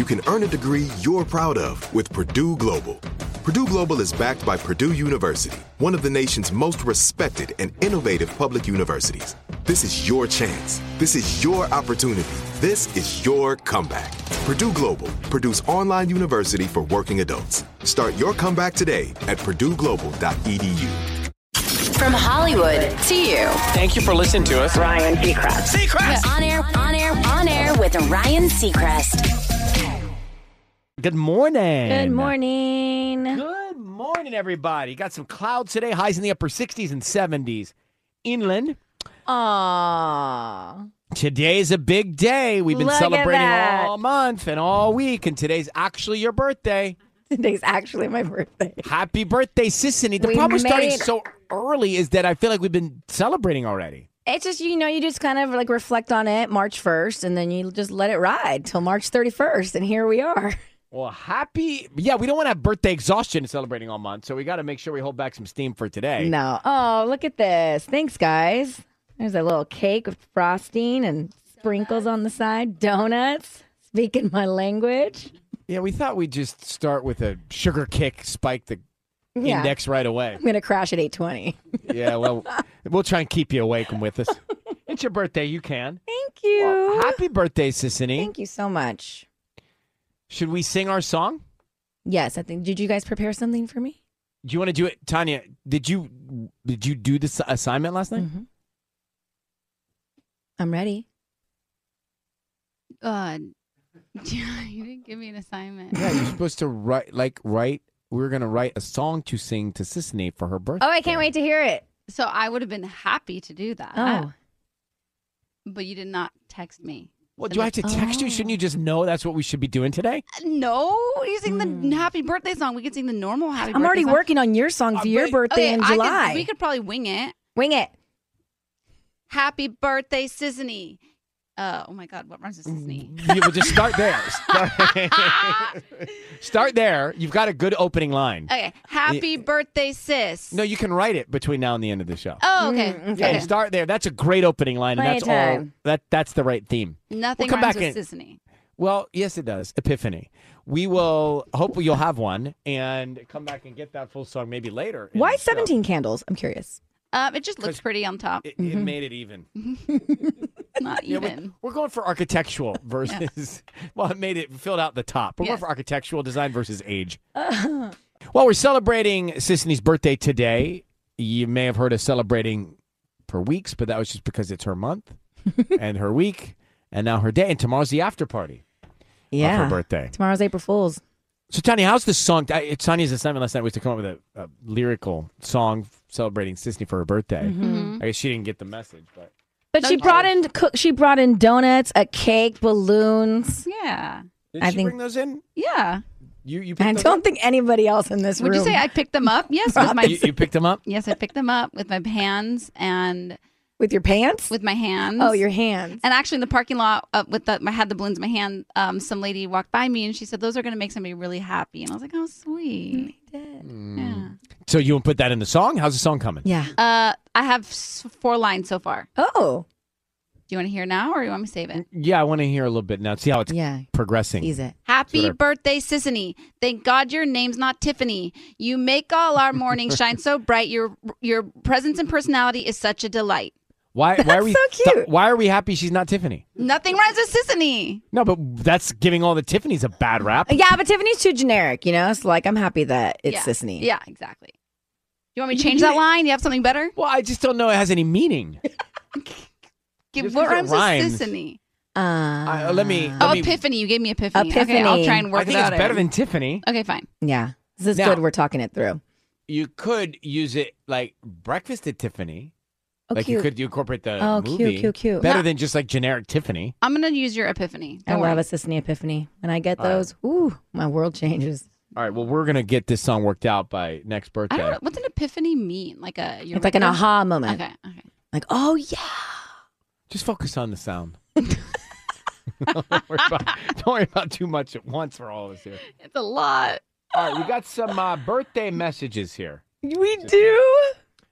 You can earn a degree you're proud of with Purdue Global. Purdue Global is backed by Purdue University, one of the nation's most respected and innovative public universities. This is your chance. This is your opportunity. This is your comeback. Purdue Global, Purdue's online university for working adults. Start your comeback today at purdueglobal.edu. From Hollywood to you. Thank you for listening to us. Ryan Seacrest. Seacrest! On air, on air, on air with Ryan Seacrest. Good morning. Good morning. Good morning, everybody. Got some clouds today, highs in the upper 60s and 70s. Inland, Aww. today's a big day. We've been Look at celebrating that. all month and all week, and today's actually your birthday. Today's actually my birthday. Happy birthday, Sisanie. The We problem with starting made- so early is that I feel like we've been celebrating already. It's just, you know, you just kind of like reflect on it March 1st and then you just let it ride till March 31st. And here we are. Well, happy. Yeah, we don't want to have birthday exhaustion celebrating all month, so we got to make sure we hold back some steam for today. No. Oh, look at this. Thanks, guys. There's a little cake with frosting and sprinkles on the side, donuts. Speaking my language. Yeah, we thought we'd just start with a sugar kick, spike the Yeah. index right away. I'm going to crash at 820. Yeah, well, we'll try and keep you awake and with us. It's your birthday, you can. Thank you. Well, happy birthday, Sisanie. Thank you so much. Should we sing our song? Yes, I think. Did you guys prepare something for me? Do you want to do it, Tanya? Did you did you do this assignment last night? Mhm. I'm ready. Uh, you didn't give me an assignment. Yeah, you're supposed to write like write. We are gonna write a song to sing to Sisanie for her birthday. Oh, I can't wait to hear it. So I would have been happy to do that. Oh, But you did not text me. Well, do I have to text you? Shouldn't you just know that's what we should be doing today? No, you sing the happy birthday song. We could sing the normal happy Hmm. I'm birthday already song. working on your song for Uh, your but- birthday Okay, in I could- July. we could probably wing it. Wing it. Happy birthday, Sisanie. Uh, oh my God, what rhymes with Sisanie? You will just start there. Start, start there. You've got a good opening line. Okay, happy birthday, sis. No, you can write it between now and the end of the show. Oh, okay. Mm, Yeah, okay. you start there. That's a great opening line, and that's all. Playtime. That that's the right theme. Nothing We'll come rhymes back with Sisanie. Well, yes, it does. Epiphany. We will. Hopefully, you'll have one and come back and get that full song maybe later. in Why the show. 17 candles? I'm curious. Um, it just looks pretty on top. It, it made it even. Not Yeah, we- even. we're going for architectural versus. well, it made it filled out the top. We're going for architectural design versus age. well, we're celebrating Sisanie's birthday today. You may have heard us celebrating for weeks, but that was just because it's her month and her week, and now her day, and tomorrow's the after party of Yeah. her birthday. Tomorrow's April Fool's. So, Tanya, how's the song? I- It's Tanya's assignment last night was to come up with a, a lyrical song celebrating Sisanie for her birthday. Mm-hmm. I guess she didn't get the message, but But she brought in cook. She brought in donuts, a cake, balloons. Yeah. did I she think- bring those in? Yeah. You you picked I don't up? think anybody else in this room. Would room. you say I picked them up? Yes, with my you, you picked them up. yes, I picked them up with my hands and with your pants? with my hands. oh, your hands. And actually, in the parking lot, uh, with the, I had the balloons in my hand. Um, some lady walked by me and she said, "Those are going to make somebody really happy." And I was like, "Oh, sweet." Yeah. So you want to put that in the song? How's the song coming? Yeah. Uh, I have s- four lines so far. Oh. Do you want to hear now or you want me to save it? Yeah, I want to hear a little bit now. See how it's Yeah. progressing. Tease it. Happy Sure. birthday, Sisanie. Thank God your name's not Tiffany. You make all our mornings shine so bright. Your your presence and personality is such a delight. Why? Why are we? so cute. Why are we happy she's not Tiffany? Nothing rhymes with Sisanie. No, but that's giving all the Tiffany's a bad rap. Yeah, but Tiffany's too generic, you know? So, like, I'm happy that it's yeah. Sisanie. Yeah, exactly. You want me to change that line? You have something better? Well, I just don't know it has any meaning. Give, Just what 'cause it rhymes, rhymes. with Sisanie? Uh, Uh, let me. Oh, let me- Epiphany. You gave me Epiphany. Okay, I'll try and work I think it it's out. better than Tiffany. Okay, fine. yeah. This is Now- good. We're talking it through. You could use it like breakfast at Tiffany. Oh, like cute. you could you incorporate the Oh, cute, movie. cute, cute. Better No. than just like generic Tiffany. I'm gonna use your Epiphany. I Don't love worry. a Sisanie epiphany. When I get All right. those, ooh, my world changes. All right. Well, we're gonna get this song worked out by next I birthday. don't know. What's an Epiphany mean? Like a It's like an aha moment. Okay, okay. Like, oh, yeah. Just focus on the sound. don't, worry about, don't worry about too much at once for all of us here. It's a lot. All right, we got some uh, birthday messages here. We do?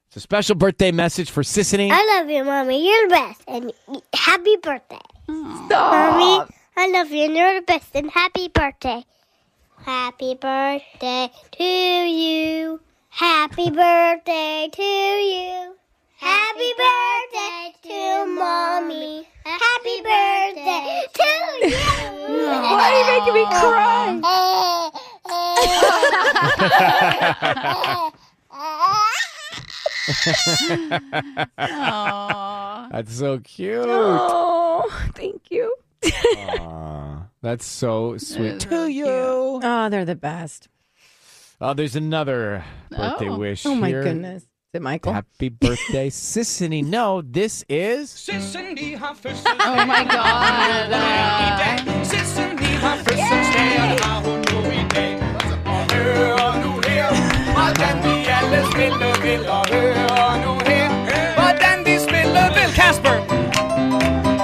It's a special birthday message for Sisanie. I love you, Mommy. You're the best. And happy birthday. Mommy, I love you and you're the best. And happy birthday. Happy birthday to you. Happy birthday to you. Happy birthday to Mommy. Happy birthday to you. Why are you making me cry? Aww. That's so cute. Oh, thank you. Aw, that's so sweet to you. Oh, they're the best. Oh, there's another birthday Oh. wish Oh, my here. goodness. Is it Michael? Happy birthday, Sisanie. No, this is Oh my god.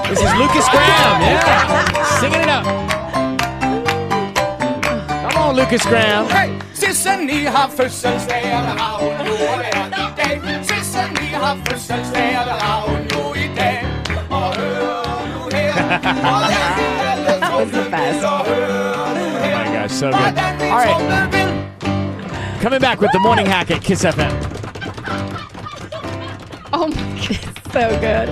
This is Lukas Graham. Yeah, singing it up. Come on, Lukas Graham. Sisanie har fødselsdag, og det har hun jo her i dag. Sisanie har fødselsdag, og har hun jo i dag. Og hør nu her, hvordan vi alle That was the best. og hør nu Oh my gosh, so good. All right, tromler vil. Coming back with the morning hack at Kiss FM. Oh my god. So good.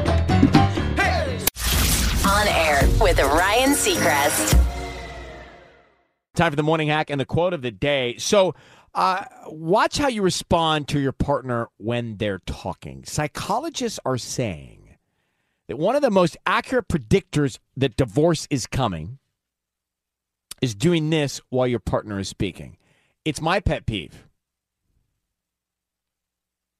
On air with Ryan Seacrest. Time for the morning hack and the quote of the day. So, uh, watch how you respond to your partner when they're talking. Psychologists are saying that one of the most accurate predictors that divorce is coming is doing this while your partner is speaking. It's my pet peeve.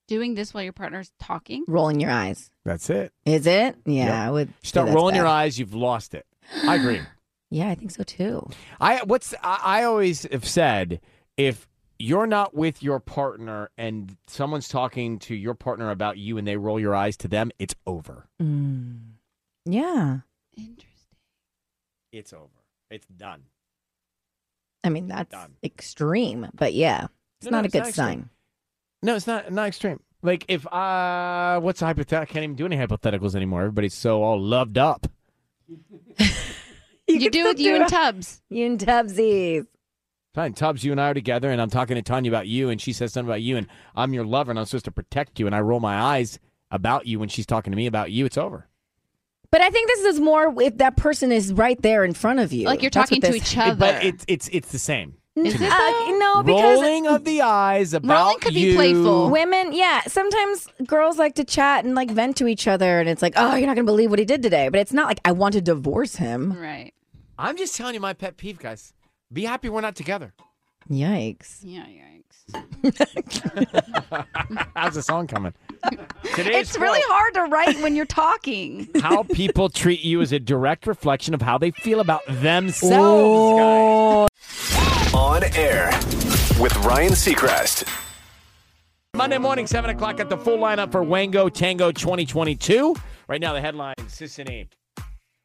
Doing this while your partner's talking. Rolling your eyes. That's it. Is it? Yeah, Yep. I would. Start that's rolling your eyes, you've lost it. I agree. Yeah, I think so too. I what's I, I always have said if you're not with your partner and someone's talking to your partner about you and they roll your eyes to them, it's over. Mm. Yeah. Interesting. It's over. It's done. I mean, that's Done. extreme, but yeah, it's No, no, not a it's good not sign. No, it's not not extreme. Like if uh what's a hypothetical? I can't even do any hypotheticals anymore. Everybody's so all loved up. You, can do still with you and Tubbs. You and Tubbsies. Fine, Tubbs, you and I are together, and I'm talking to Tanya about you, and she says something about you, and I'm your lover, and I'm supposed to protect you, and I roll my eyes about you when she's talking to me about you. It's over. But I think this is more if that person is right there in front of you. Like you're talking to this- each other. But it's it's it's the same. Is to it. Uh, no, because rolling of the eyes about Rolling could be playful. women, yeah, sometimes girls like to chat and like vent to each other, and it's like, oh, you're not gonna believe what he did today. But it's not like I want to divorce him. Right. I'm just telling you my pet peeve, guys. Be happy we're not together. Yikes. Yeah, yikes. How's the song coming? Today's It's really hard to write when you're talking. How people treat you is a direct reflection of how they feel about themselves, Oh. On air with Ryan Seacrest. Monday morning, 7 o'clock at the full lineup for Wango Tango 2022. Right now, the headline Sisanie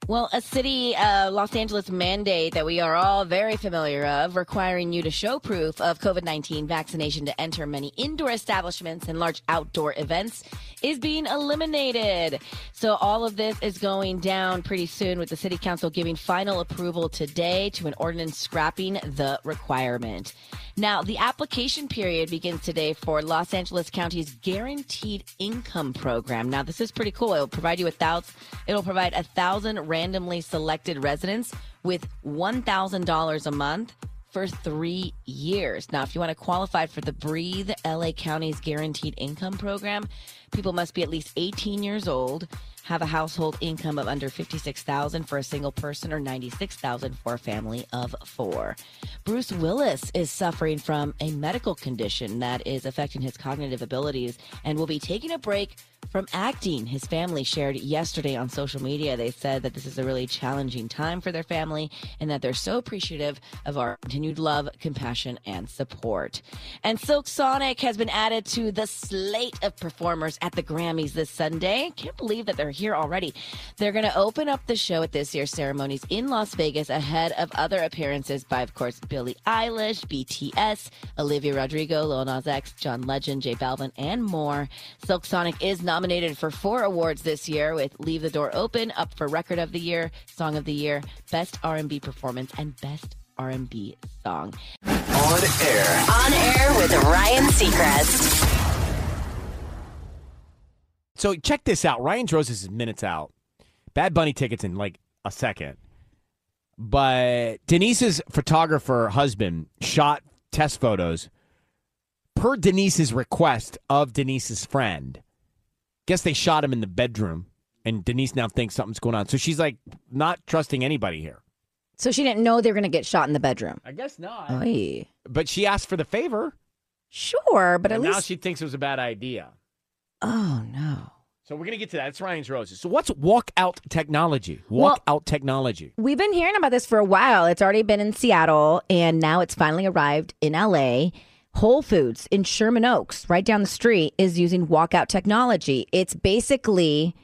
Well, a city, uh, Los Angeles mandate that we are all very familiar of, requiring you to show proof of COVID 19 vaccination to enter many indoor establishments and large outdoor events, is being eliminated. So, all of this is going down pretty soon, with the city council giving final approval today to an ordinance scrapping the requirement. Now, the application period begins today for Los Angeles County's Guaranteed Income Program. Now, this is pretty cool. It'll provide you with thousands. It'll provide a thousand randomly selected residents with one thousand dollars a month for three years. Now, if you want to qualify for the Breathe LA County's Guaranteed Income Program, people must be at least 18 years old, have a household income of under 56,000 for a single person or 96,000 for a family of 4. Bruce Willis is suffering from a medical condition that is affecting his cognitive abilities and will be taking a break from acting. His family shared yesterday on social media. They said that this is a really challenging time for their family and that they're so appreciative of our continued love, compassion, and support. And Silk Sonic has been added to the slate of performers at the Grammys this Sunday. Can't believe that they're here already. They're going to open up the show at this year's ceremonies in Las Vegas ahead of other appearances by, of course, Billie Eilish, BTS, Olivia Rodrigo, Lil Nas X, John Legend, J Balvin, and more. Silk Sonic is nominated for four awards this year with Leave the Door Open, up for Record of the Year, Song of the Year, Best R&B Performance, and Best R&B Song. On air. On air with Ryan Seacrest. So check this out. Ryan Roses is minutes out. Bad Bunny tickets in like a second. But Denise's photographer husband shot test photos per Denise's request of Denise's friend. Guess they shot him in the bedroom, and Denise now thinks something's going on. So she's like not trusting anybody here. So she didn't know they were going to get shot in the bedroom. I guess not. Oy. But she asked for the favor. Sure, but at and least. now she thinks it was a bad idea. Oh, no. So we're gonna get to that. It's Ryan's Roses. So what's walkout technology? Walkout technology. We've been hearing about this for a while. It's already been in Seattle, and now it's finally arrived in LA. Whole Foods in Sherman Oaks, right down the street, is using walkout technology. It's basically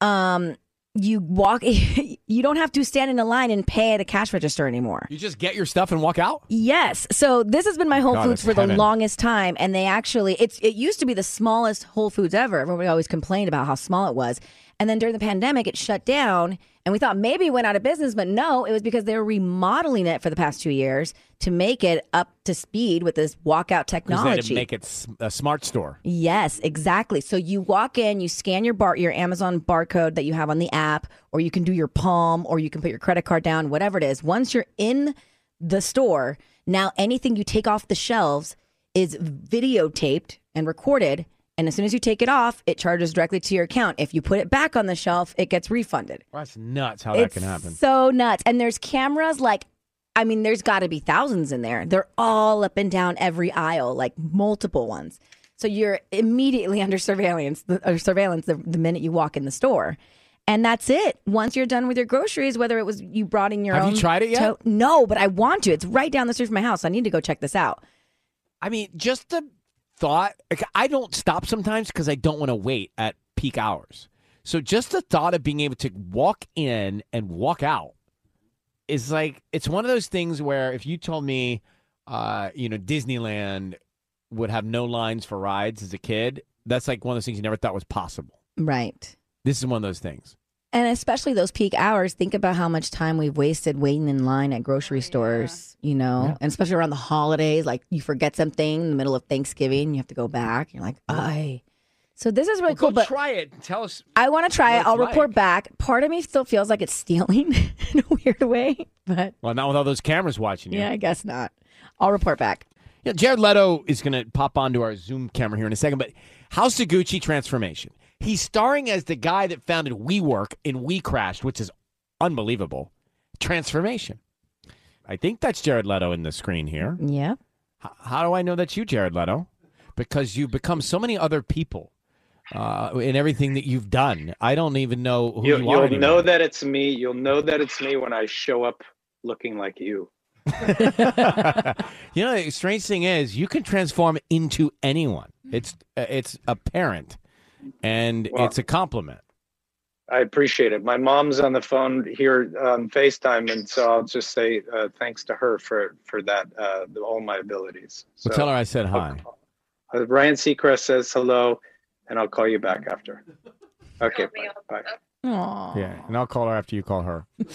um, you walk, you don't have to stand in a line and pay at a cash register anymore. You just get your stuff and walk out. Yes. So this has been my Whole God, Foods for the longest time, and they actually it's it used to be the smallest Whole Foods ever. Everybody always complained about how small it was, and then during the pandemic, it shut down, and we thought maybe it went out of business, but no, it was because they were remodeling it for the past two years to make it up to speed with this walkout 'Cause they had technology. to make it a smart store. Yes, exactly. So you walk in, you scan your bar, your Amazon barcode that you have on the app, or you can do your palm, or you can put your credit card down, whatever it is. Once you're in the store, now anything you take off the shelves is videotaped and recorded. And as soon as you take it off, it charges directly to your account. If you put it back on the shelf, it gets refunded. Well, that's nuts how that It's can happen. So nuts. And there's cameras like I mean, there's got to be thousands in there. They're all up and down every aisle, like multiple ones. So you're immediately under surveillance, the, or surveillance the, the minute you walk in the store. And that's it. Once you're done with your groceries, whether it was you brought in your Have own. you tried it yet? tote- no, but I want to. It's right down the street from my house. I need to go check this out. I mean, just the thought. like, I don't stop sometimes because I don't want to wait at peak hours. So just the thought of being able to walk in and walk out is like it's one of those things where if you told me, uh, you know, Disneyland would have no lines for rides as a kid, that's like one of those things you never thought was possible. Right. This is one of those things. And especially those peak hours, think about how much time we've wasted waiting in line at grocery oh, stores, you know, and especially around the holidays. Like you forget something in the middle of Thanksgiving, you have to go back. You're like, I. So this is really Well, cool. go But try it. Tell us. I want to try it. I'll report back. Part of me still feels like it's stealing in a weird way, but Well, not with all those cameras watching you. yeah, I guess not. I'll report back. Yeah, Jared Leto is going to pop onto our Zoom camera here in a second, but House of Gucci transformation. He's starring as the guy that founded WeWork in We Crashed, which is unbelievable. Transformation. I think that's Jared Leto in the screen here. Yeah. H- how do I know that's you, Jared Leto? Because you've become so many other people uh, in everything that you've done. I don't even know who You'll, you are. you'll anymore. know that it's me. You'll know that it's me when I show up looking like you. you know, the strange thing is, you can transform into anyone. It's uh, it's apparent, and Well- it's a compliment. I appreciate it. My mom's on the phone here on FaceTime, and so I'll just say uh, thanks to her for for that uh, all my abilities. So, Well, tell her I said hi. uh, Ryan Seacrest says hello, and I'll call you back after. Okay, bye. bye. Yeah, and I'll call her after you call her.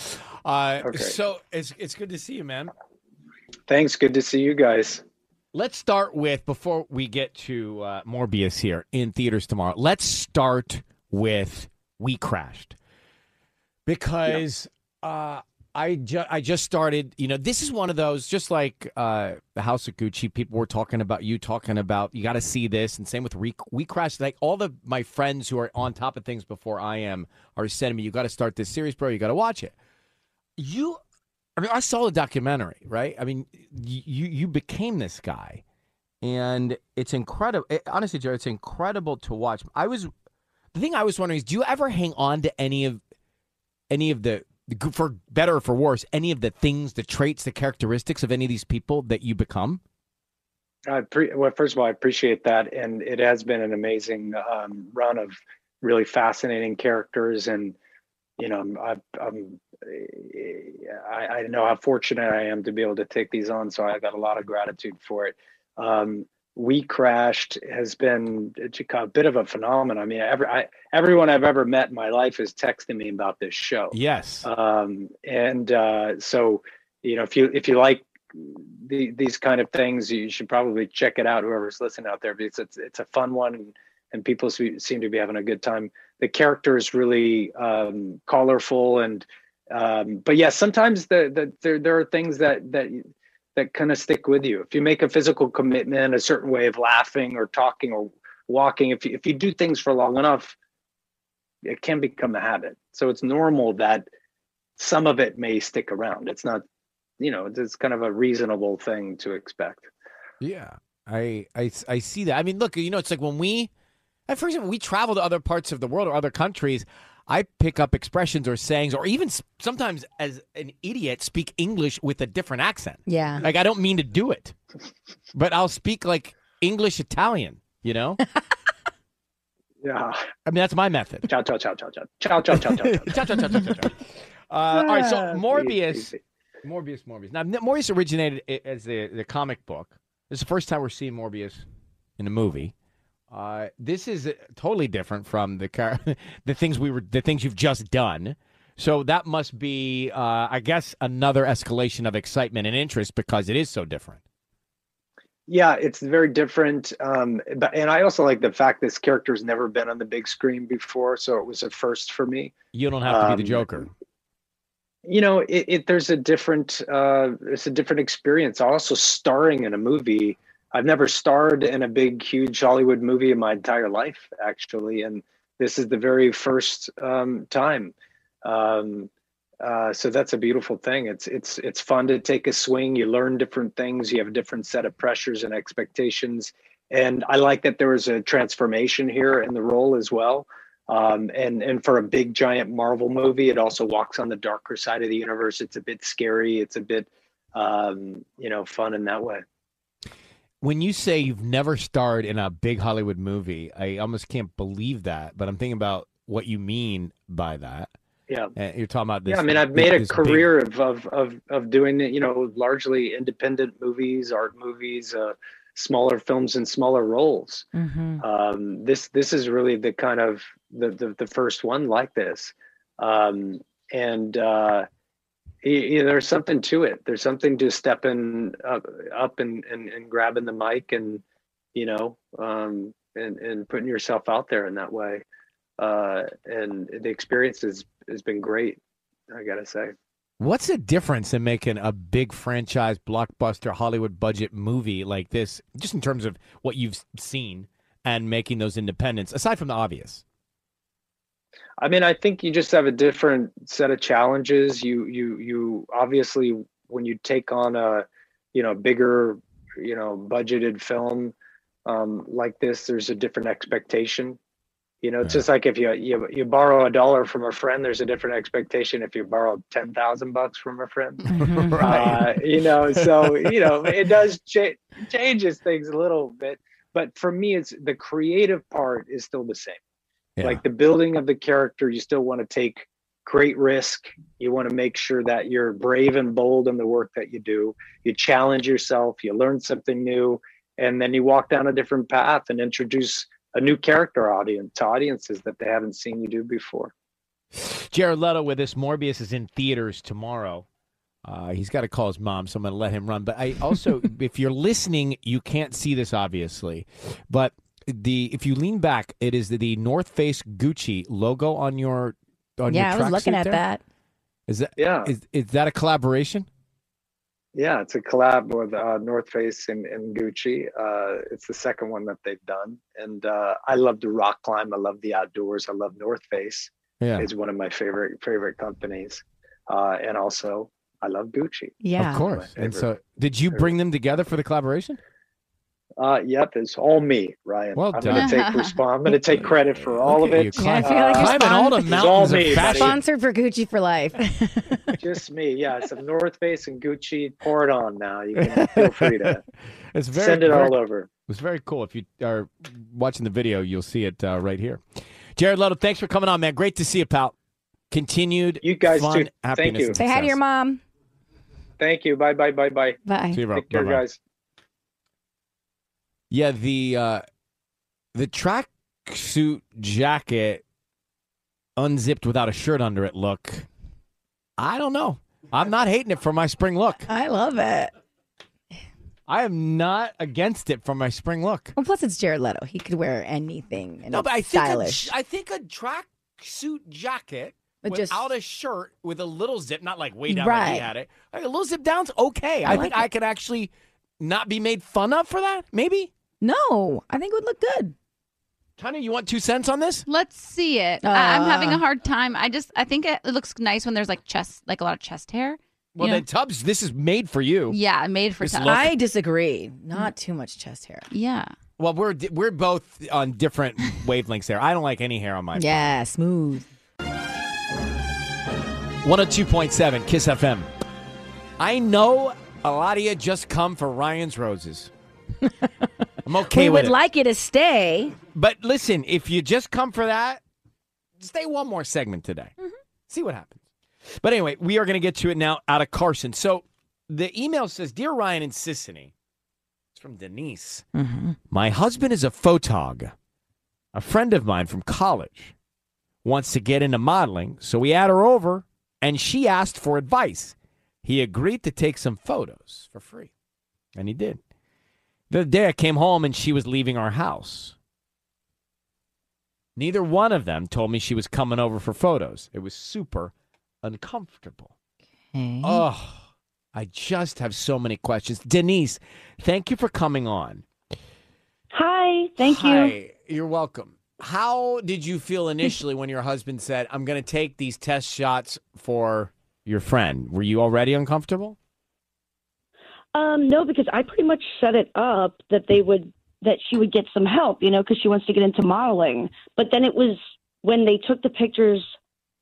Uh, Okay. So it's it's good to see you, man. Thanks. Good to see you guys. Let's start with before we get to uh, Morbius here in theaters tomorrow. Let's start with We Crashed because uh, I ju- I just started. You know, this is one of those just like uh, the House of Gucci. People were talking about you, talking about you got to see this, and same with Re- We Crashed. Like all the my friends who are on top of things before I am are sending me, you got to start this series, bro. You got to watch it. You I mean, I saw the documentary, right? I mean, you you became this guy, and it's incredible. It, honestly, Jared, it's incredible to watch. I was the thing I was wondering is, do you ever hang on to any of any of the for better or for worse, any of the things, the traits, the characteristics of any of these people that you become? I pre- well, first of all, I appreciate that, and it has been an amazing um, run of really fascinating characters, and you know, I'm, I'm I, I know how fortunate I am to be able to take these on, so I got a lot of gratitude for it. Um, we crashed has been a bit of a phenomenon. I mean, every I, everyone I've ever met in my life is texting me about this show. Yes, um, and uh, so you know, if you if you like the, these kind of things, you should probably check it out. Whoever's listening out there, because it's it's a fun one, and, and people seem to be having a good time. The character is really um, colorful, and um, but yeah, sometimes the, the there there are things that that that kind of stick with you. If you make a physical commitment, a certain way of laughing or talking or walking, if you, if you do things for long enough, it can become a habit. So it's normal that some of it may stick around. It's not, you know, it's kind of a reasonable thing to expect. Yeah, I, I, I see that. I mean, look, you know, it's like when we, for example, we travel to other parts of the world or other countries. I pick up expressions or sayings, or even sometimes as an idiot, speak English with a different accent. Yeah. Like I don't mean to do it, but I'll speak like English Italian, you know? yeah. I mean, that's my method. Ciao, ciao, ciao, ciao, ciao. Ciao, ciao, ciao, ciao. Ciao, ciao, ciao, ciao, ciao. All right. So Morbius, Morbius, Morbius. Now, Morbius originated as the, the comic book. This is the first time we're seeing Morbius in a movie. Uh, this is uh, totally different from the car, the things we were, the things you've just done. So that must be, uh, I guess, another escalation of excitement and interest because it is so different. Yeah, it's very different. Um, but and I also like the fact this character's never been on the big screen before, so it was a first for me. You don't have to be the Um, Joker. you know it, it there's a different uh it's a different experience also starring in a movie i've never starred in a big huge hollywood movie in my entire life actually and this is the very first um time um uh so that's a beautiful thing it's it's it's fun to take a swing you learn different things you have a different set of pressures and expectations and i like that there was a transformation here in the role as well um, and and for a big giant Marvel movie, it also walks on the darker side of the universe. It's a bit scary. It's a bit um, you know fun in that way. When you say you've never starred in a big Hollywood movie, I almost can't believe that. But I'm thinking about what you mean by that. Yeah. Uh, you're talking about this. yeah, I mean, I've made a this big- career of, of of of doing. You know, largely independent movies, art movies, uh, smaller films, and smaller roles. Mm-hmm. um, this this is really the kind of the the, the first one like this um, and uh, there's something to it. There's something to stepping up, up and, and and grabbing the mic and you know um, and and putting yourself out there in that way. Uh, and the experience has has been great i gotta say. What's the difference in making a big franchise blockbuster Hollywood budget movie like this, just in terms of what you've seen, and making those independents, aside from the obvious? I mean, I think you just have a different set of challenges. You you you obviously when you take on a you know bigger you know budgeted film um, like this, there's a different expectation. You know, it's just like if you you you borrow a dollar from a friend, there's a different expectation if you borrow ten thousand bucks from a friend. uh, you know, so you know it does cha- changes things a little bit, but for me, it's the creative part is still the same Yeah. Like the building of the character, you still want to take great risk. You want to make sure that you're brave and bold in the work that you do. You challenge yourself, you learn something new, and then you walk down a different path and introduce a new character audience to audiences that they haven't seen you do before. Jared Leto with us. Morbius is in theaters tomorrow. Uh, he's got to call his mom, so I'm going to let him run. But I also, if you're listening, you can't see this obviously, but the if you lean back, it is the, the North Face Gucci logo on your on your yeah, your I was looking at there? that. Is that Yeah. is is that a collaboration? Yeah, it's a collab with uh, North Face and, and Gucci. Uh, it's the second one that they've done, and uh, I love to rock climb. I love the outdoors. I love North Face. Yeah. It's one of my favorite favorite companies, uh, and also I love Gucci. Yeah, of course. And so, did you bring them together for the collaboration? Uh, yep, it's all me, Ryan. Well I'm gonna done. take resp- I'm gonna take credit for all of it. you, climb- Yeah, I feel like you're climbing all the It's mountains of me. Sponsored for Gucci for life. Just me, yeah. It's some North Face and Gucci. Pour it on now. You can feel free to It's very, send it very- all over. It was very cool. If you are watching the video, you'll see it uh, right here. Jared Leto, thanks for coming on, man. Great to see you, pal. Continued You guys fun, too. Thank you. Say hi to your mom. Thank you. Bye bye bye bye. Bye. See you, bro. Take care, Bye-bye. guys. Yeah, the uh, the tracksuit jacket unzipped without a shirt under it look. I don't know. I'm not hating it for my spring look. I love it. I am not against it for my spring look. Well, plus it's Jared Leto. He could wear anything. And No, it's but I think stylish. A, I think a tracksuit jacket But just- without a shirt with a little zip, not like way down like he Right. had it. Like a little zip down's okay. I, I think I could actually not be made fun of for that. Maybe. No, I think it would look good. Tanya, you want two cents on this? Let's see it. I- I'm having Uh. a hard time. I just I think it, it looks nice when there's like chest, like a lot of chest hair. Well, You know? then Tubbs, this is made for you. Yeah, made for This Tubbs. I disagree. Not too much chest hair. Yeah. Well, we're we're both on different wavelengths there. I don't like any hair on my. Yeah, smooth. 102.7 Kiss FM. I know a lot of you just come for Ryan's roses. I'm okay we with would it. like you to stay. But listen, if you just come for that, stay one more segment today. Mm-hmm. See what happens. But anyway, we are going to get to it now out of Carson. So the email says Dear Ryan and Sisanie, it's from Denise. Mm-hmm. My husband is a photog. A friend of mine from college wants to get into modeling, so we had her over and she asked for advice. He agreed to take some photos for free, and he did. The other day I came home and she was leaving our house. Neither one of them told me she was coming over for photos. It was super uncomfortable. Oh, I just have so many questions. Denise, thank you for coming on. Hi, thank you. Hi, you're welcome. How did you feel initially when your husband said, I'm going to take these test shots for your friend? Were you already uncomfortable? Um, no, because I pretty much set it up that they would that she would get some help, you know, because she wants to get into modeling. But then it was when they took the pictures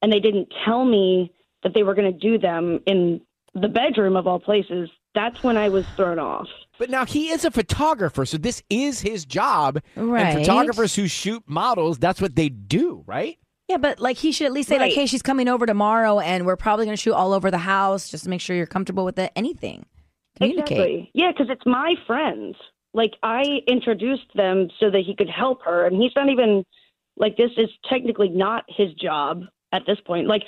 and they didn't tell me that they were going to do them in the bedroom of all places. That's when I was thrown off. But now he is a photographer, so this is his job. Right. And photographers who shoot models, that's what they do, right? Yeah, but like he should at least say like, "Hey, she's coming over tomorrow, and we're probably going to shoot all over the house just to make sure you're comfortable with it." Anything, communicate. Exactly. Yeah, because it's my friend. Like I introduced them so that he could help her, and he's not even like this is technically not his job at this point. Like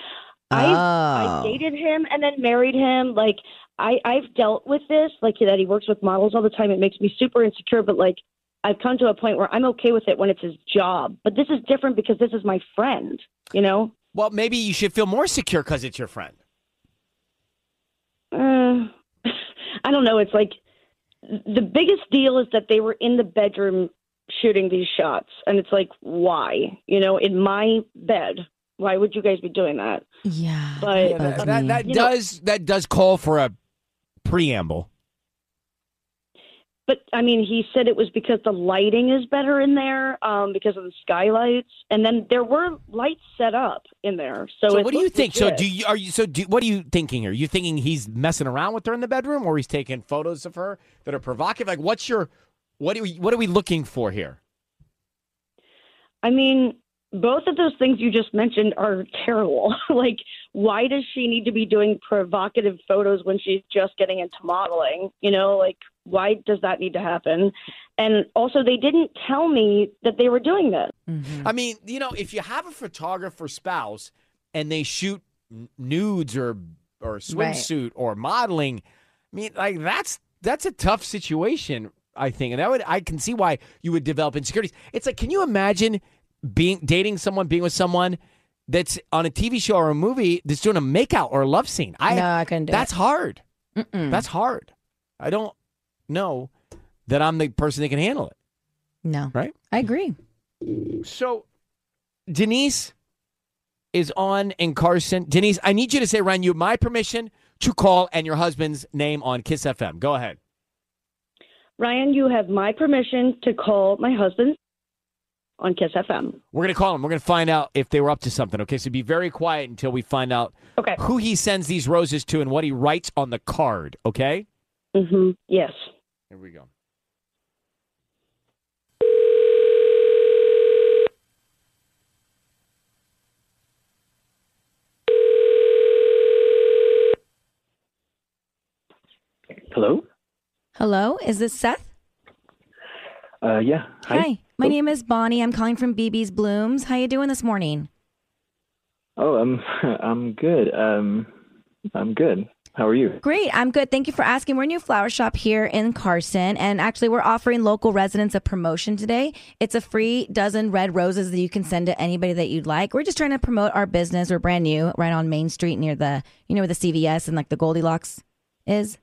I I Oh. dated him and then married him. Like I I've dealt with this. Like that he works with models all the time. It makes me super insecure. But like I've come to a point where I'm okay with it when it's his job. But this is different because this is my friend. You know. Well, maybe you should feel more secure because it's your friend. Uh, I don't know. It's like the biggest deal is that they were in the bedroom shooting these shots, and it's like, why? You know, in my bed. Why would you guys be doing that? Yeah, But Yeah, that, that, that You know- does that does call for a preamble. But I mean, he said it was because the lighting is better in there, um, because of the skylights, and then there were lights set up in there. So, So, what do you think? So do you are you so do, what are you thinking here? You thinking he's messing around with her in the bedroom, or he's taking photos of her that are provocative? Like, what's your what are we what are we looking for here? I mean, both of those things you just mentioned are terrible. like, why does she need to be doing provocative photos when she's just getting into modeling? You know, like, why does that need to happen? And also, they didn't tell me that they were doing this. Mm-hmm. I mean, you know, if you have a photographer spouse and they shoot n- nudes or or swimsuit or modeling, I mean, like that's that's a tough situation. I think, and that would I can see why you would develop insecurities. It's like, can you imagine being dating someone, being with someone that's on a TV show or a movie that's doing a makeout or a love scene? I No, I couldn't do That's it. hard. That's hard. I don't know that I'm the person that can handle it. No. Right? I agree. So, Denise is on in Carson. Denise, I need you to say, Ryan, you have my permission to call and your husband's name on Kiss FM. Go ahead. Ryan, you have my permission to call my husband on Kiss FM. We're going to call him. We're going to find out if they were up to something. Okay, so be very quiet until we find out okay. who he sends these roses to and what he writes on the card. Okay? Mm-hmm. Yes. Here we go. Hello. Hello, is this Seth? Uh, yeah. Hi. Hi. My name is Bonnie. I'm calling from BB's Blooms. How you doing this morning? Oh, I'm I'm good. Um, I'm good. How are you? Great. I'm good. Thank you for asking. We're a new flower shop here in Carson, and actually, we're offering local residents a promotion today. It's a free dozen red roses that you can send to anybody that you'd like. We're just trying to promote our business. We're brand new, right on Main Street near the, you know, where the CVS and like the Goldilocks is.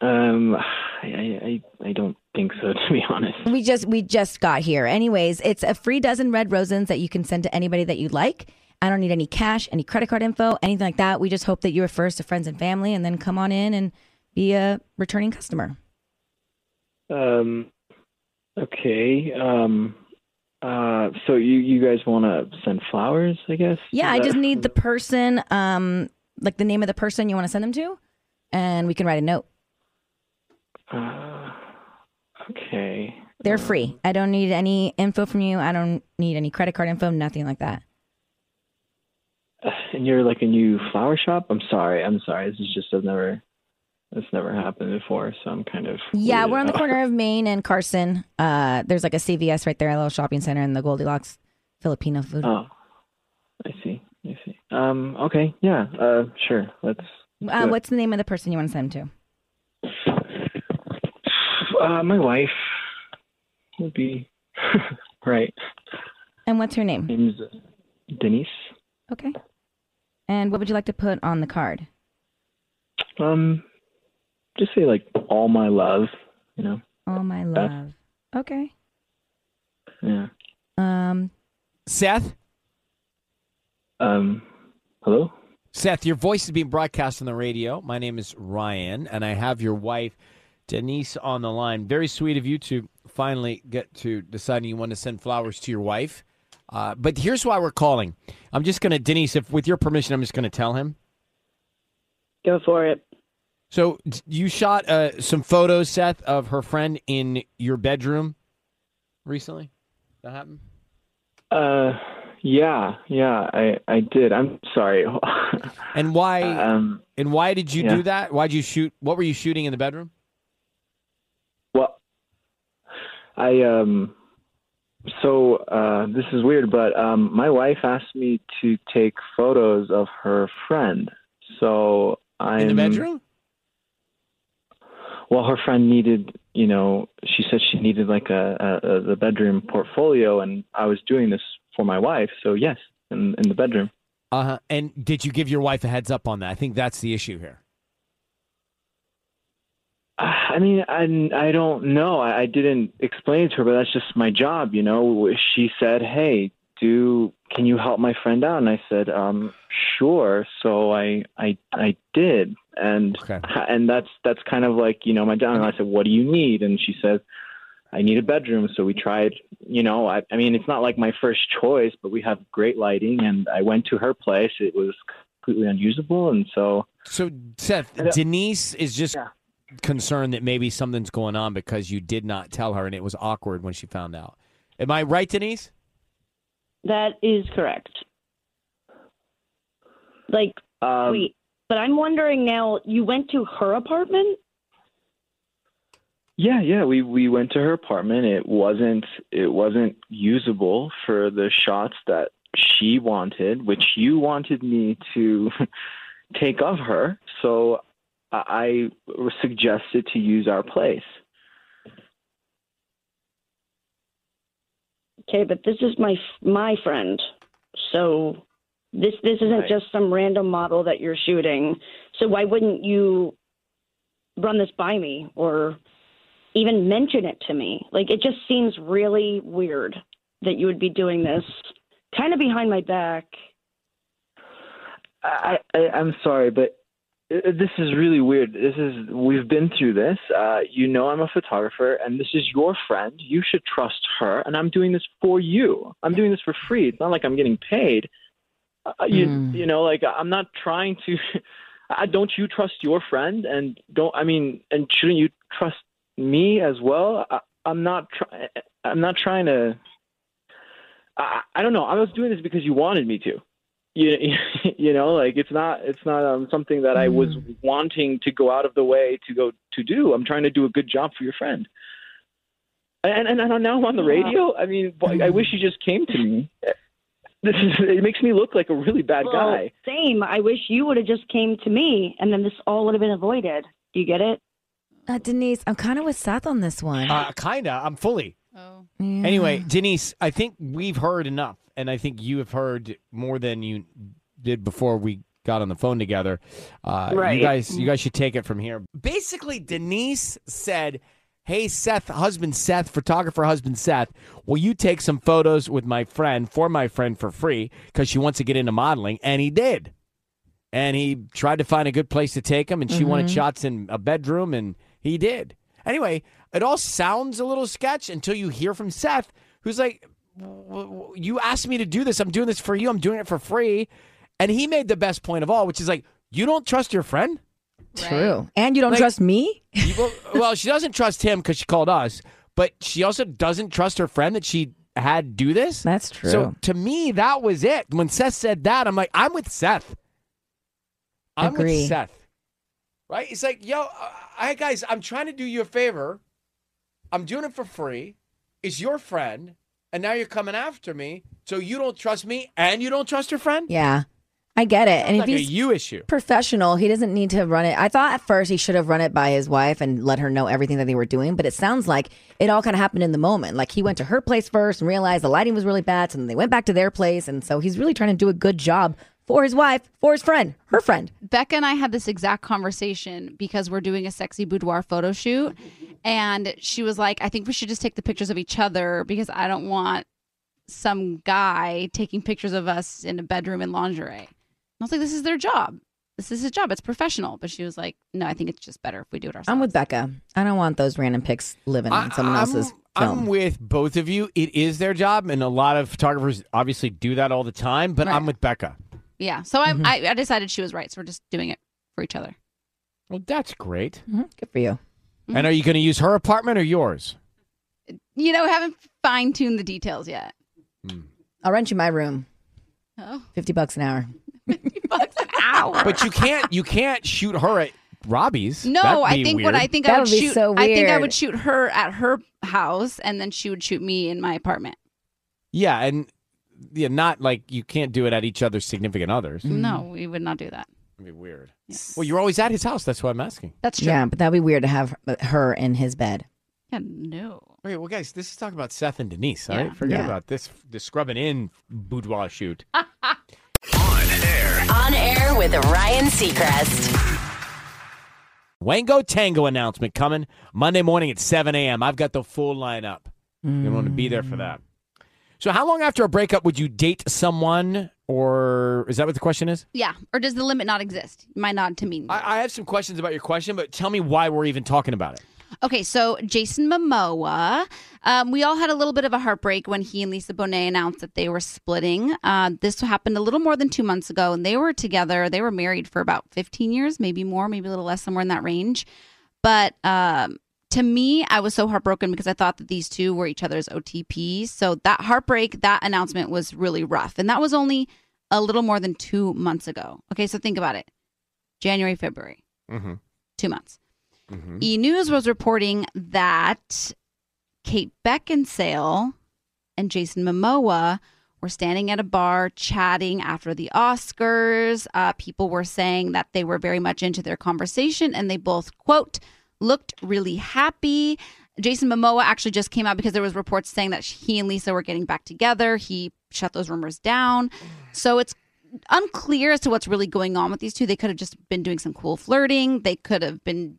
Um, I I I don't think so, to be honest. We just we just got here. Anyways, it's a free dozen red roses that you can send to anybody that you'd like. I don't need any cash, any credit card info, anything like that. We just hope that you refer us to friends and family, and then come on in and be a returning customer. Um, okay. Um, uh, so you you guys want to send flowers? I guess. Yeah, I just need the person, um, like the name of the person you want to send them to, and we can write a note. Uh, okay. They're free. I don't need any info from you. I don't need any credit card info, nothing like that. And you're like a new flower shop. I'm sorry. I'm sorry. This is just I've never. This never happened before, so I'm kind of. Yeah, we're on the corner of Main and Carson. Uh, there's like a CVS right there, a little shopping center, and the Goldilocks Filipino food. Oh, I see. I see. Um. Okay. Yeah. Uh. Sure. Let's. uh, what's the name of the person you want to send to? Uh, my wife would be right. And what's her name? Name's Denise. Okay. And what would you like to put on the card? Um, just say like all my love. You know. All my That's- love. Okay. Yeah. Um, Seth? Um. Hello. Seth, your voice is being broadcast on the radio. My name is Ryan, and I have your wife, Denise, on the line. Very sweet of you to finally get to deciding you want to send flowers to your wife. Uh, but here's why we're calling. I'm just going to, Denise, if with your permission, I'm just going to tell him. Go for it. So you shot uh, some photos, Seth, of her friend in your bedroom recently. That happened. Uh. Yeah. Yeah. I. I did. I'm sorry. And why? Um. and why did you yeah. do that? Why did you shoot? What were you shooting in the bedroom? Well, I um. So uh, this is weird, but um, my wife asked me to take photos of her friend. So I'm In the bedroom? Well, her friend needed, you know, she said she needed like a, a, a the bedroom portfolio, and I was doing this for my wife. So yes, in in the bedroom. Uh huh. And did you give your wife a heads up on that? I think that's the issue here. I mean, I, I don't know. I, I didn't explain it to her, but that's just my job, you know. She said, "Hey, do can you help my friend out?" And I said, um, "Sure." So I I I did, and and that's that's kind of like you know my job. And I said, "What do you need?" And she said, "I need a bedroom." So we tried. You know, I I mean, it's not like my first choice, but we have great lighting, and I went to her place. It was completely unusable, and so So Seth, Denise is just concerned that maybe something's going on because you did not tell her, and it was awkward when she found out. Am I right, Denise? That is correct. Like, Um, wait, but I'm wondering now. You went to her apartment? Yeah, yeah, we we went to her apartment. It wasn't it wasn't usable for the shots that she wanted, which you wanted me to take of her. So I suggested to use our place. Okay, but this is my my friend. So this this isn't Right. just some random model that you're shooting. So why wouldn't you run this by me or even mention it to me? Like it just seems really weird that you would be doing this kind of behind my back. I, I I'm sorry, but this is really weird. This is we've been through this. Uh, you know, I'm a photographer, and this is your friend. You should trust her, and I'm doing this for you. I'm doing this for free. It's not like I'm getting paid. Uh, you Mm. you know, like I'm not trying to. I don't you trust your friend, and don't I mean, and shouldn't you trust me as well? I, I'm not. Try, I'm not trying to. I, I don't know. I was doing this because you wanted me to you, you know like it's not it's not um, something that i was wanting to go out of the way to go to do i'm trying to do a good job for your friend and and, and now i'm on the radio i mean boy, i wish you just came to me this is it makes me look like a really bad Well, guy Same. I wish you would have just came to me and then this all would have been avoided. Do you get it? Uh, Denise, I'm kind of with Seth on this one. Uh, kinda. I'm fully. Oh. Yeah. Anyway, Denise, I think we've heard enough, and I think you have heard more than you did before we got on the phone together. Uh, Right. You guys, you guys should take it from here. Basically, Denise said, "Hey, Seth, husband Seth, photographer husband Seth, will you take some photos with my friend for my friend for free because she wants to get into modeling?" And he did. And he tried to find a good place to take him, and she wanted Mhm. shots in a bedroom, and he did. Anyway, it all sounds a little sketch until you hear from Seth, who's like, "W- w- "You asked me to do this. I'm doing this for you. I'm doing it for free." And he made the best point of all, which is like, "You don't trust your friend." True. And you don't Like- trust me? Well, well, she doesn't trust him because she called us, but she also doesn't trust her friend that she had do this. That's true. So to me, that was it. When Seth said that, I'm like, I'm with Seth. I'm Agree. with Seth. Right? He's like, yo, uh, hey guys, I'm trying to do you a favor. I'm doing it for free. It's your friend, and now you're coming after me. So you don't trust me, and you don't trust your friend. Yeah. I get it. And if like a he's you issue. professional, he doesn't need to run it. I thought at first he should have run it by his wife and let her know everything that they were doing, but it sounds like it all kind of happened in the moment. Like he went to her place first and realized the lighting was really bad, so then they went back to their place, and so he's really trying to do a good job for his wife, for his friend, her friend. Becca and I had this exact conversation because we're doing a sexy boudoir photo shoot. And she was like, I think we should just take the pictures of each other because I don't want some guy taking pictures of us in a bedroom in lingerie. I was like, this is their job. This is his job. It's professional. But she was like, no, I think it's just better if we do it ourselves. I'm with Becca. I don't want those random pics living on someone I'm- else's I'm with both of you. It is their job, and a lot of photographers obviously do that all the time. But I'm with Becca. Yeah. So I, mm-hmm. I, I decided she was right. So we're just doing it for each other. Well, that's great. Mm-hmm. Good for you. And are you going to use her apartment or yours? You know, haven't fine tuned the details yet. Hmm. I'll rent you my room. Oh. 50 bucks an hour. Ow. But you can't. You can't shoot her at Robbie's. No, I be think what. I think I That would would shoot. so I think I would shoot her at her house, and then she would shoot me in my apartment. Yeah, and yeah, not like you can't do it at each other's significant others. Mm-hmm. No, we would not do that. That'd be weird. Well, you're always at his house. That's why I'm asking. That's true. Yeah, but that'd be weird to have uh, her in his bed. Yeah, no. Okay, well, guys, this is talking about Seth and Denise. All right, Yeah. forget Yeah. about this. The scrubbing in boudoir shoot. On air with Ryan Seacrest. Wango Tango announcement coming Monday morning at 7 a.m. I've got the full lineup. You want to be there for mm. that. So, how long after a breakup would you date someone, or is that what the question is? Yeah. Or does the limit not exist? My nod to me. I, I have some questions about your question, but tell me why we're even talking about it. Okay, so Jason Momoa, um, we all had a little bit of a heartbreak when he and Lisa Bonet announced that they were splitting. Uh, this happened a little more than two months ago, and they were together. They were married for about 15 years, maybe more, maybe a little less, somewhere in that range. But um, to me, I was so heartbroken because I thought that these two were each other's OTP. So that heartbreak, that announcement was really rough. And that was only a little more than two months ago. Okay, so think about it January, February, Mm-hmm. two months. Mm-hmm. E News was reporting that Kate Beckinsale and Jason Momoa were standing at a bar chatting after the Oscars. Uh, people were saying that they were very much into their conversation and they both, quote, looked really happy. Jason Momoa actually just came out because there was reports saying that he and Lisa were getting back together. He shut those rumors down. So it's unclear as to what's really going on with these two. They could have just been doing some cool flirting. They could have been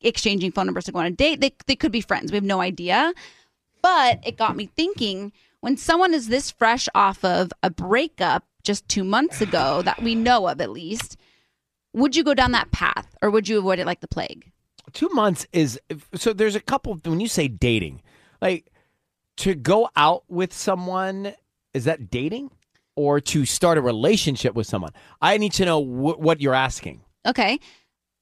exchanging phone numbers to go on a date. They they could be friends. We have no idea. But it got me thinking when someone is this fresh off of a breakup just 2 months ago that we know of at least, would you go down that path or would you avoid it like the plague? Two months is so. There's a couple. When you say dating, like to go out with someone, is that dating, or to start a relationship with someone? I need to know wh- what you're asking. Okay.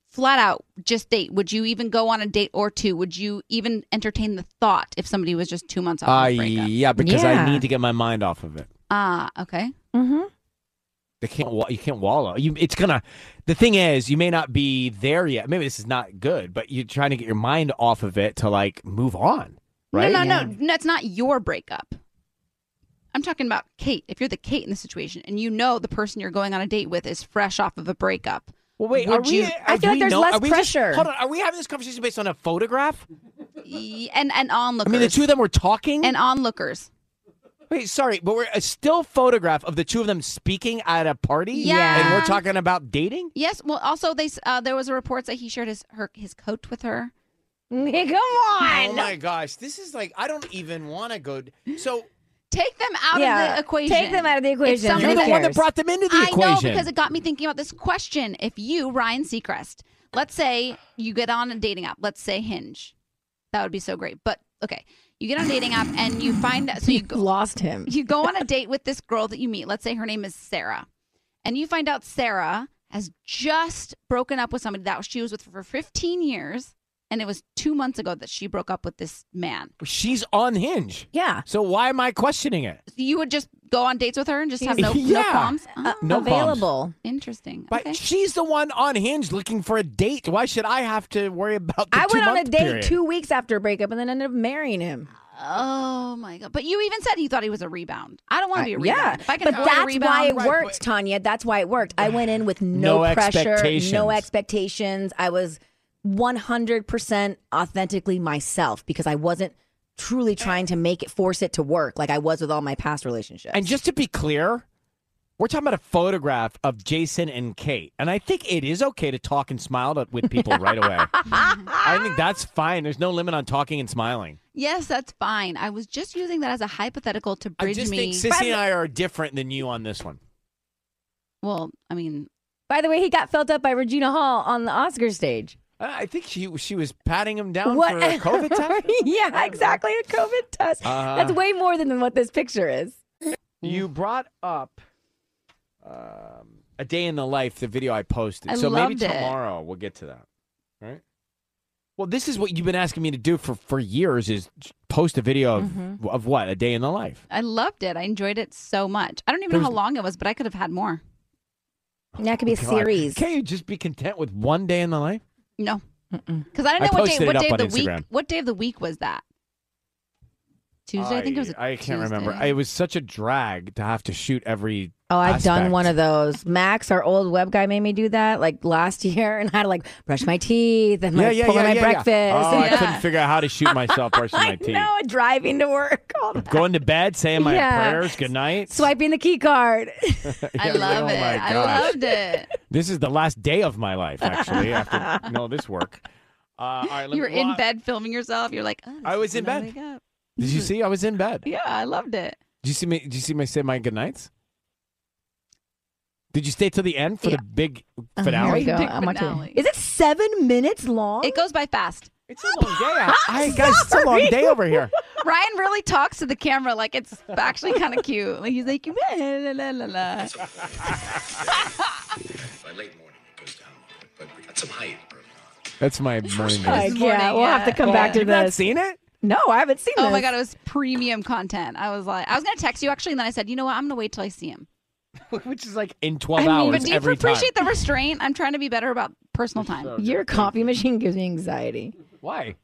Flat out, just date. Would you even go on a date or two? Would you even entertain the thought if somebody was just two months off Uh, of a breakup? yeah, because I Yeah. need to get my mind off of it. Ah, okay. Mm-hmm. They can't. You can't wallow. You. It's gonna. The thing is, you may not be there yet. Maybe this is not good, but you're trying to get your mind off of it to like move on, right? No, no, no, no. It's not your breakup. I'm talking about Kate. If you're the Kate in the situation and you know the person you're going on a date with is fresh off of a breakup. Well, wait, would are we? you? are we know- are we just- hold on. Are we having this conversation based on a photograph? Y- and and onlookers. I mean, the two of them were talking. and onlookers. Wait, sorry, but we're a still photograph of the two of them speaking at a party. Yeah. and we're talking about dating. Yes. Well, also they uh, there was a report that he shared his her his coat with her. Come on. Oh my gosh, this is like I don't even want to go. So Take them out Yeah, of the equation. take them out of the If equation. somebody- You're the one that brought them into the equation. I know equation. because it got me thinking about this question. If you, Ryan Seacrest, let's say you get on a dating app, let's say Hinge, that would be so great. But okay, you get on a dating app and you find out. so you go, lost him. You go on a date with this girl that you meet. Let's say her name is Sarah, and you find out Sarah has just broken up with somebody that she was with for 15 years, and it was two months ago that she broke up with this man. she's on Hinge. Yeah. So why am I questioning it? You would just go on dates with her and just have no, no Yeah. qualms. Uh, Oh, No qualms. available. Interesting. But Okay. she's the one on Hinge looking for a date. Why should I have to worry about the I went on a date period? two weeks after a breakup and then ended up marrying him. Oh my god! But you even said you thought he was a rebound. I don't want to be a rebound. Yeah, if I can but that's rebound, why it right, worked, Tanya. That's why it worked. I went in with no, No pressure, expectations. no expectations. I was 100% authentically myself because I wasn't truly trying to make it, force it to work like I was with all my past relationships. And just to be clear, we're talking about a photograph of Jason and Kate, and I think it is okay to talk and smile to, with people right away. I think that's fine. There's no limit on talking and smiling. Yes, that's fine. I was just using that as a hypothetical to I bridge just me. think Sissy and I are different than you on this one. well, I mean, By the way, he got felt up by Regina Hall on the Oscar stage. I I think she she was patting him down What? for a COVID test. yeah, exactly. A COVID test. Uh-huh. That's way more than what this picture is. You brought up um, a day in the life, the video I posted. I so maybe loved it. tomorrow we'll get to that. All right. Well, this is what you've been asking me to do for for years: is post a video of Mm-hmm. of what a day in the life. I loved it. I enjoyed it so much. I don't even know how long it was, but I could have had more. That could be a God. series. Can't you just be content with one day in the life? No, because I I didn't know what day posted it what day of the week what day of the week was that. Tuesday, I, think it was. a I can't remember. Tuesday. It was such a drag to have to shoot every. Oh, I've done one of those. Max, our old web guy, made me do that like last year, and I had to like brush my teeth and Yeah, like yeah, pull yeah, my yeah, breakfast. yeah. Oh, I couldn't figure out how to shoot myself brushing my I teeth. know, driving to work, all that. Going to bed, saying my Yeah. prayers, good night. swiping the key card. I love oh it. my I loved it. This is the last day of my life, actually, after all this work. Uh, all right, let you were me, in well, bed filming yourself. You're like, oh, I was in bed. Did you see? I was in bed. Yeah, I loved it. Did you see me? Did you see me say my good nights? Did you stay till the end for Yeah. the big Oh, finale? Here we go. Big I'm watching. finale. Is it seven minutes long? It goes by fast. It's a long day. I, I guys, it's a long day over here. Ryan really talks to the camera like it's actually kind of cute. Like he's like, la, la, la, la, la. By late morning, it goes down a little bit, but at some height. That's my morning news. Like, uh, yeah, we'll have to come oh, back to You've this. not seen it? No, I haven't seen it. Oh this. my god, it was premium content. I was like, I was gonna text you actually, and then I said, you know what, I'm gonna wait till I see him. Which is like in 12 I mean, hours but do you every appreciate time. the restraint? I'm trying to be better about personal time. Your coffee machine gives me anxiety. Why?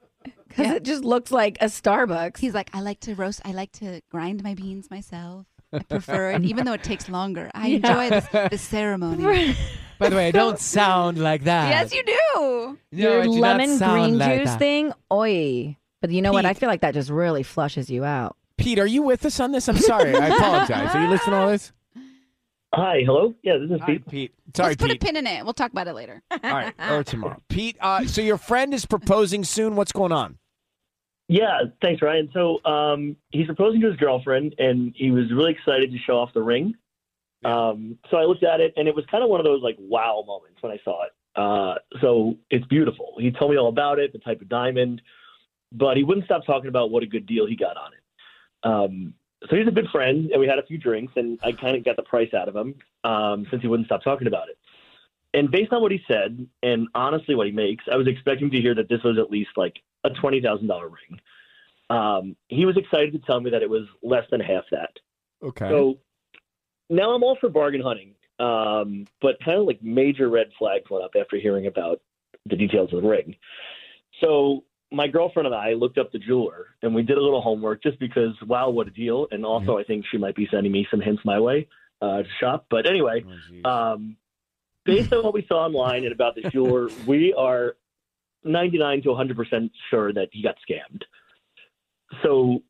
Because it just looks like a Starbucks. He's like, I like to roast. I like to grind my beans myself. I prefer it, even though it takes longer. I Yeah. enjoy this, the ceremony. By the way, I don't sound like that. yes, you do. No, Your do lemon green like juice that. thing, oi. But you know what? I feel like that just really flushes you out. Pete, are you with us on this? I'm sorry. I apologize. Are you listening to all this? Hi, hello. Yeah, this is Hi, Pete. Pete. Sorry, Let's put Pete. a pin in it. We'll talk about it later. All right, or tomorrow. Pete, uh, so your friend is proposing soon. What's going on? Yeah, thanks, Ryan. So um, he's proposing to his girlfriend, and he was really excited to show off the ring. Um, so I looked at it, and it was kind of one of those like wow moments when I saw it. Uh, so it's beautiful. He told me all about it, the type of diamond, but he wouldn't stop talking about what a good deal he got on it. Um, so he's a good friend, and we had a few drinks, and I kind of got the price out of him um, since he wouldn't stop talking about it. And based on what he said, and honestly what he makes, I was expecting to hear that this was at least like a twenty thousand dollar ring. Um, he was excited to tell me that it was less than half that. Okay. So now I'm all for bargain hunting, um, but kind of like major red flags went up after hearing about the details of the ring. So my girlfriend and I looked up the jeweler and we did a little homework just because, wow, what a deal. And also, I think she might be sending me some hints my way uh, to shop. But anyway, um, based on what we saw online and about the jeweler, we are 99 to 100% sure that he got scammed. So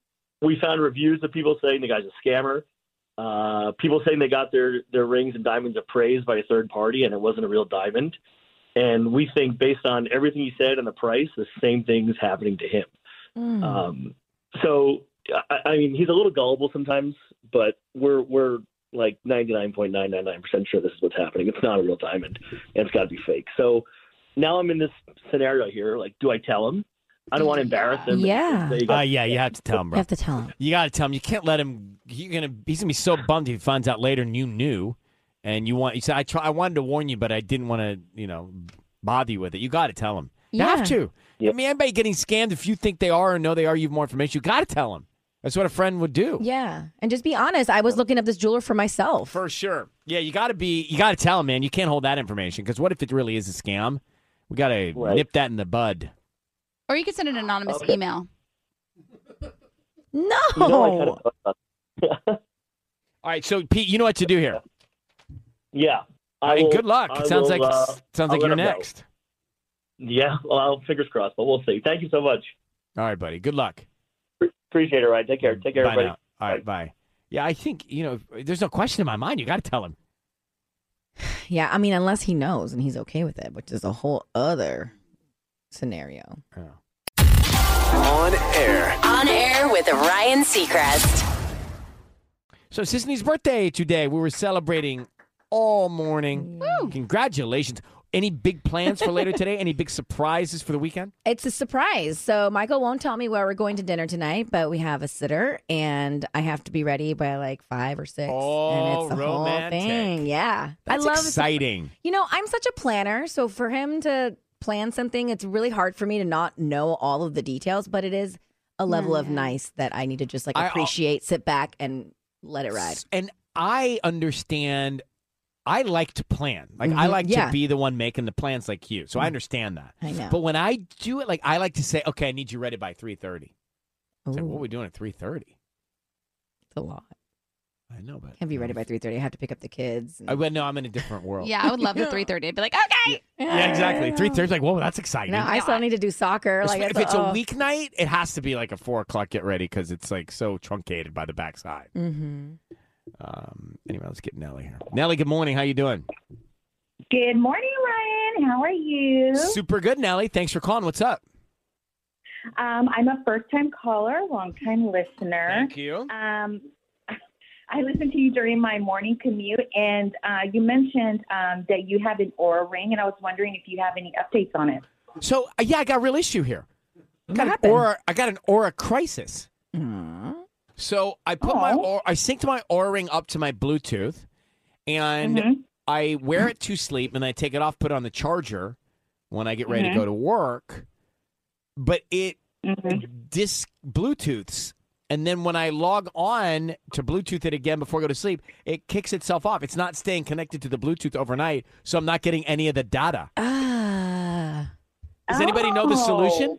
we found reviews of people saying the guy's a scammer. Uh, people saying they got their, their rings and diamonds appraised by a third party and it wasn't a real diamond. And we think, based on everything he said and the price, the same thing is happening to him. Hmm. Um, so, I, I mean, he's a little gullible sometimes, but we're we're like ninety nine point nine nine nine percent sure this is what's happening. It's not a real diamond, and it's got to be fake. So now I'm in this scenario here. Like, do I tell him? I don't want to embarrass him. Yeah. Got Uh, yeah, you have to tell him, bro. You have to tell him. You got to tell him. You can't let him. You're gonna. He's gonna be so bummed if he finds out later and you knew, and you want. You said I try. I wanted to warn you, but I didn't want to. You know, bother you with it. You got to tell him. You Yeah. have to. I mean, anybody getting scammed, if you think they are or know they are, you have more information. You got to tell them. That's what a friend would do. Yeah. And just be honest. I was looking up this jeweler for myself. For sure. Yeah, you got to be. You got to tell him, man. You can't hold that information because what if it really is a scam? We got to nip that in the bud. Or you could send an anonymous Okay. email. No. You know, I kind of thought All right, so Pete, you know what to do here. Yeah. I mean, will- good luck. I sounds will, like uh, sounds I'll like you're him know. next. Yeah. Well, I'll, fingers crossed, but we'll see. Thank you so much. All right, buddy. Good luck. Appreciate it, Ryan. Take care. Take care, Bye everybody. now. All right, bye. Yeah, I think you know. There's no question in my mind. You got to tell him. Yeah. I mean, unless he knows and he's okay with it, which is a whole other scenario. On air. On air with Ryan Seacrest. So Sisanie's birthday today. We were celebrating all morning. Congratulations. Any big plans for later today? Any big surprises for the weekend? It's a surprise. So Michael won't tell me where we're going to dinner tonight, but we have a sitter, and I have to be ready by like five or six. Oh, and it's the romantic. whole thing. Yeah, That's I love exciting. You know, I'm such a planner, so for him to plan something, it's really hard for me to not know all of the details. But it is a level of nice that I need to just like I- appreciate, sit back, and let it ride. And I understand. I like to plan. Like I Mhm. like Yeah. to be the one making the plans, like you. So I understand that. I know. But when I do it, like I like to say, "Okay, I need you ready by 3.30. It's like, what are we doing at three thirty? It's a lot. I know, but Can't be ready by three thirty. I have to pick up the kids. I well, no, I'm in a different world. Yeah, I would love the 3:30. I'd be like, okay. Yeah, exactly. Three thirty, like, whoa, that's exciting. No, I still need to do soccer. Like if it's a oh. weeknight, it has to be like a four o'clock get ready because it's like so truncated by the backside. Mm-hmm. Um, anyway, let's get Nellie here. Nellie, good morning. How you doing? Good morning, Ryan. How are you? Super good, Nellie. Thanks for calling. What's up? Um, I'm a first-time caller, long-time listener. Thank you. Um, I listened to you during my morning commute, and uh, you mentioned um, that you have an Oura ring, and I was wondering if you have any updates on it. So uh, yeah, I got a real issue here. I got an Oura. I got an Oura crisis. So I put my Oura, I synced my Oura ring up to my Bluetooth, and Mm-hmm. I wear it to sleep, and I take it off, put it on the charger, when I get ready Mhm. to go to work, but it Mm-hmm. dis Bluetooths. And then when I log on to Bluetooth it again before I go to sleep, it kicks itself off. It's not staying connected to the Bluetooth overnight, so I'm not getting any of the data. Ah. Does anybody know the Oh. solution?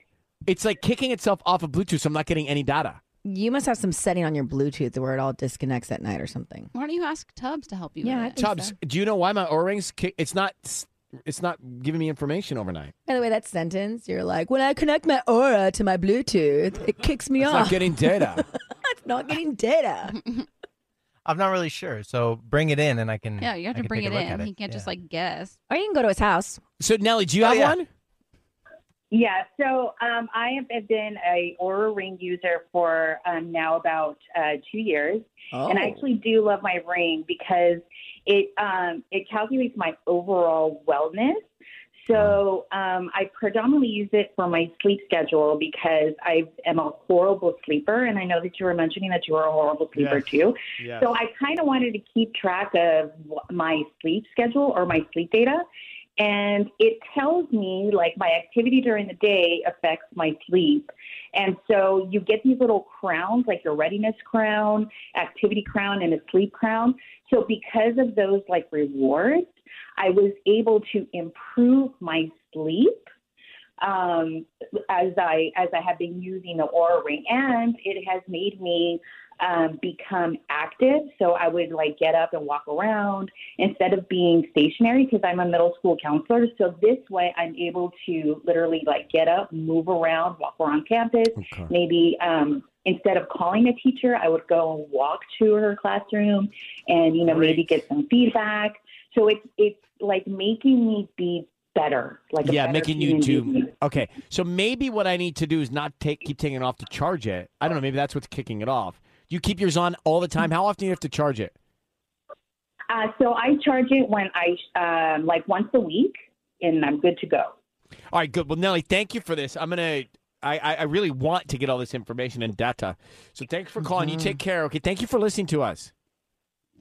It's like kicking itself off of Bluetooth, so I'm not getting any data. You must have some setting on your Bluetooth where it all disconnects at night or something. Why don't you ask Tubbs to help you? Yeah, I with it? think Tubbs, do you know why my O rings? Kick- it's not. It's not giving me information overnight. By the way, that sentence, you're like, when I connect my Oura to my Bluetooth, it kicks me off. It's off. not getting data. it's not getting data. I'm not really sure, so bring it in and I can. Yeah, you have I to bring it in. at He can't just like guess. Or you can go to his house. So Nelly, do you Oh, have yeah. one? Yeah, so um, I have been a Oura Ring user for um, now about uh, two years, and I Oh. actually do love my ring because it um, it calculates my overall wellness. So um, I predominantly use it for my sleep schedule because I am a horrible sleeper, and I know that you were mentioning that you are a horrible sleeper Yes. too. Yes. So I kind of wanted to keep track of my sleep schedule or my sleep data. And it tells me like my activity during the day affects my sleep. And so you get these little crowns, like your readiness crown, activity crown, and a sleep crown. So because of those like rewards, I was able to improve my sleep um, as I as I have been using the Oura Ring, and it has made me um, become active. So I would like get up and walk around instead of being stationary because I'm a middle school counselor. So this way, I'm able to literally like get up, move around, walk around campus. Maybe um, instead of calling a teacher, I would go and walk to her classroom, and you know maybe get some feedback. So it's it's like making me be better, like yeah, better making you do. Okay, so maybe what I need to do is not take keep taking it off to charge it. I don't know. Maybe that's what's kicking it off. You keep yours on all the time. How often do you have to charge it? Uh, so I charge it when I um, like once a week, and I'm good to go. All right, good. Well, Nelly, thank you for this. I'm gonna. I, I I really want to get all this information and data. So thanks for calling. You take care. Okay. Thank you for listening to us.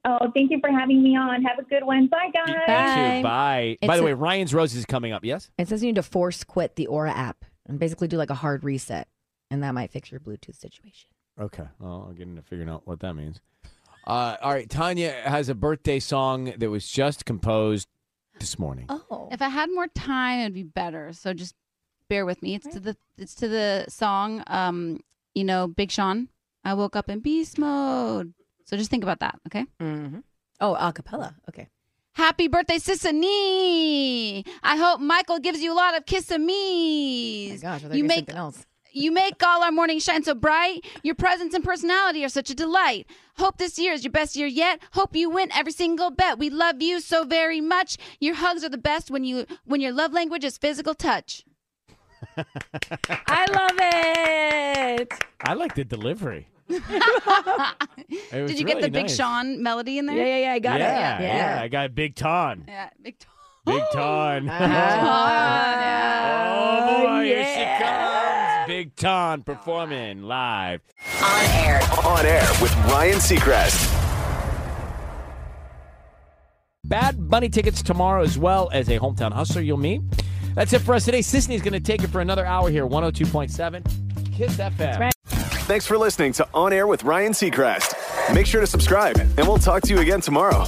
Oh, thank you for having me on. Have a good one. Bye, guys. You. Bye. It's By the a- way, Ryan's Rose is coming up. Yes. It says you need to force quit the Oura app and basically do like a hard reset, and that might fix your Bluetooth situation. Okay. Well, I'll get into figuring out what that means. Uh, all right. Tanya has a birthday song that was just composed this morning. Oh. If I had more time, it'd be better. So just bear with me. It's to the it's to the song, um, you know, Big Sean. I woke up in beast mode. So just think about that, okay? Mm-hmm. Oh, a cappella. Okay. Happy birthday, Sisanie! I hope Michael gives you a lot of kiss-a-me's. Gosh, I thought you you make something else. You make all our mornings shine so bright. Your presence and personality are such a delight. Hope this year is your best year yet. Hope you win every single bet. We love you so very much. Your hugs are the best when you when your love language is physical touch. I love it. I like the delivery. Did you get really the Big nice. Sean melody in there? Yeah, yeah, yeah. I got yeah, it. Yeah, yeah, I got Big Ton. Yeah, Big Ton. Big Ton. Uh-huh. oh boy, here she comes. Big Ton performing live. On air. On air with Ryan Seacrest. Bad Bunny tickets tomorrow as well as a hometown hustler you'll meet. That's it for us today. Sisanie's going to take it for another hour here, 102.7 Kiss FM. Thanks for listening to On Air with Ryan Seacrest. Make sure to subscribe, and we'll talk to you again tomorrow.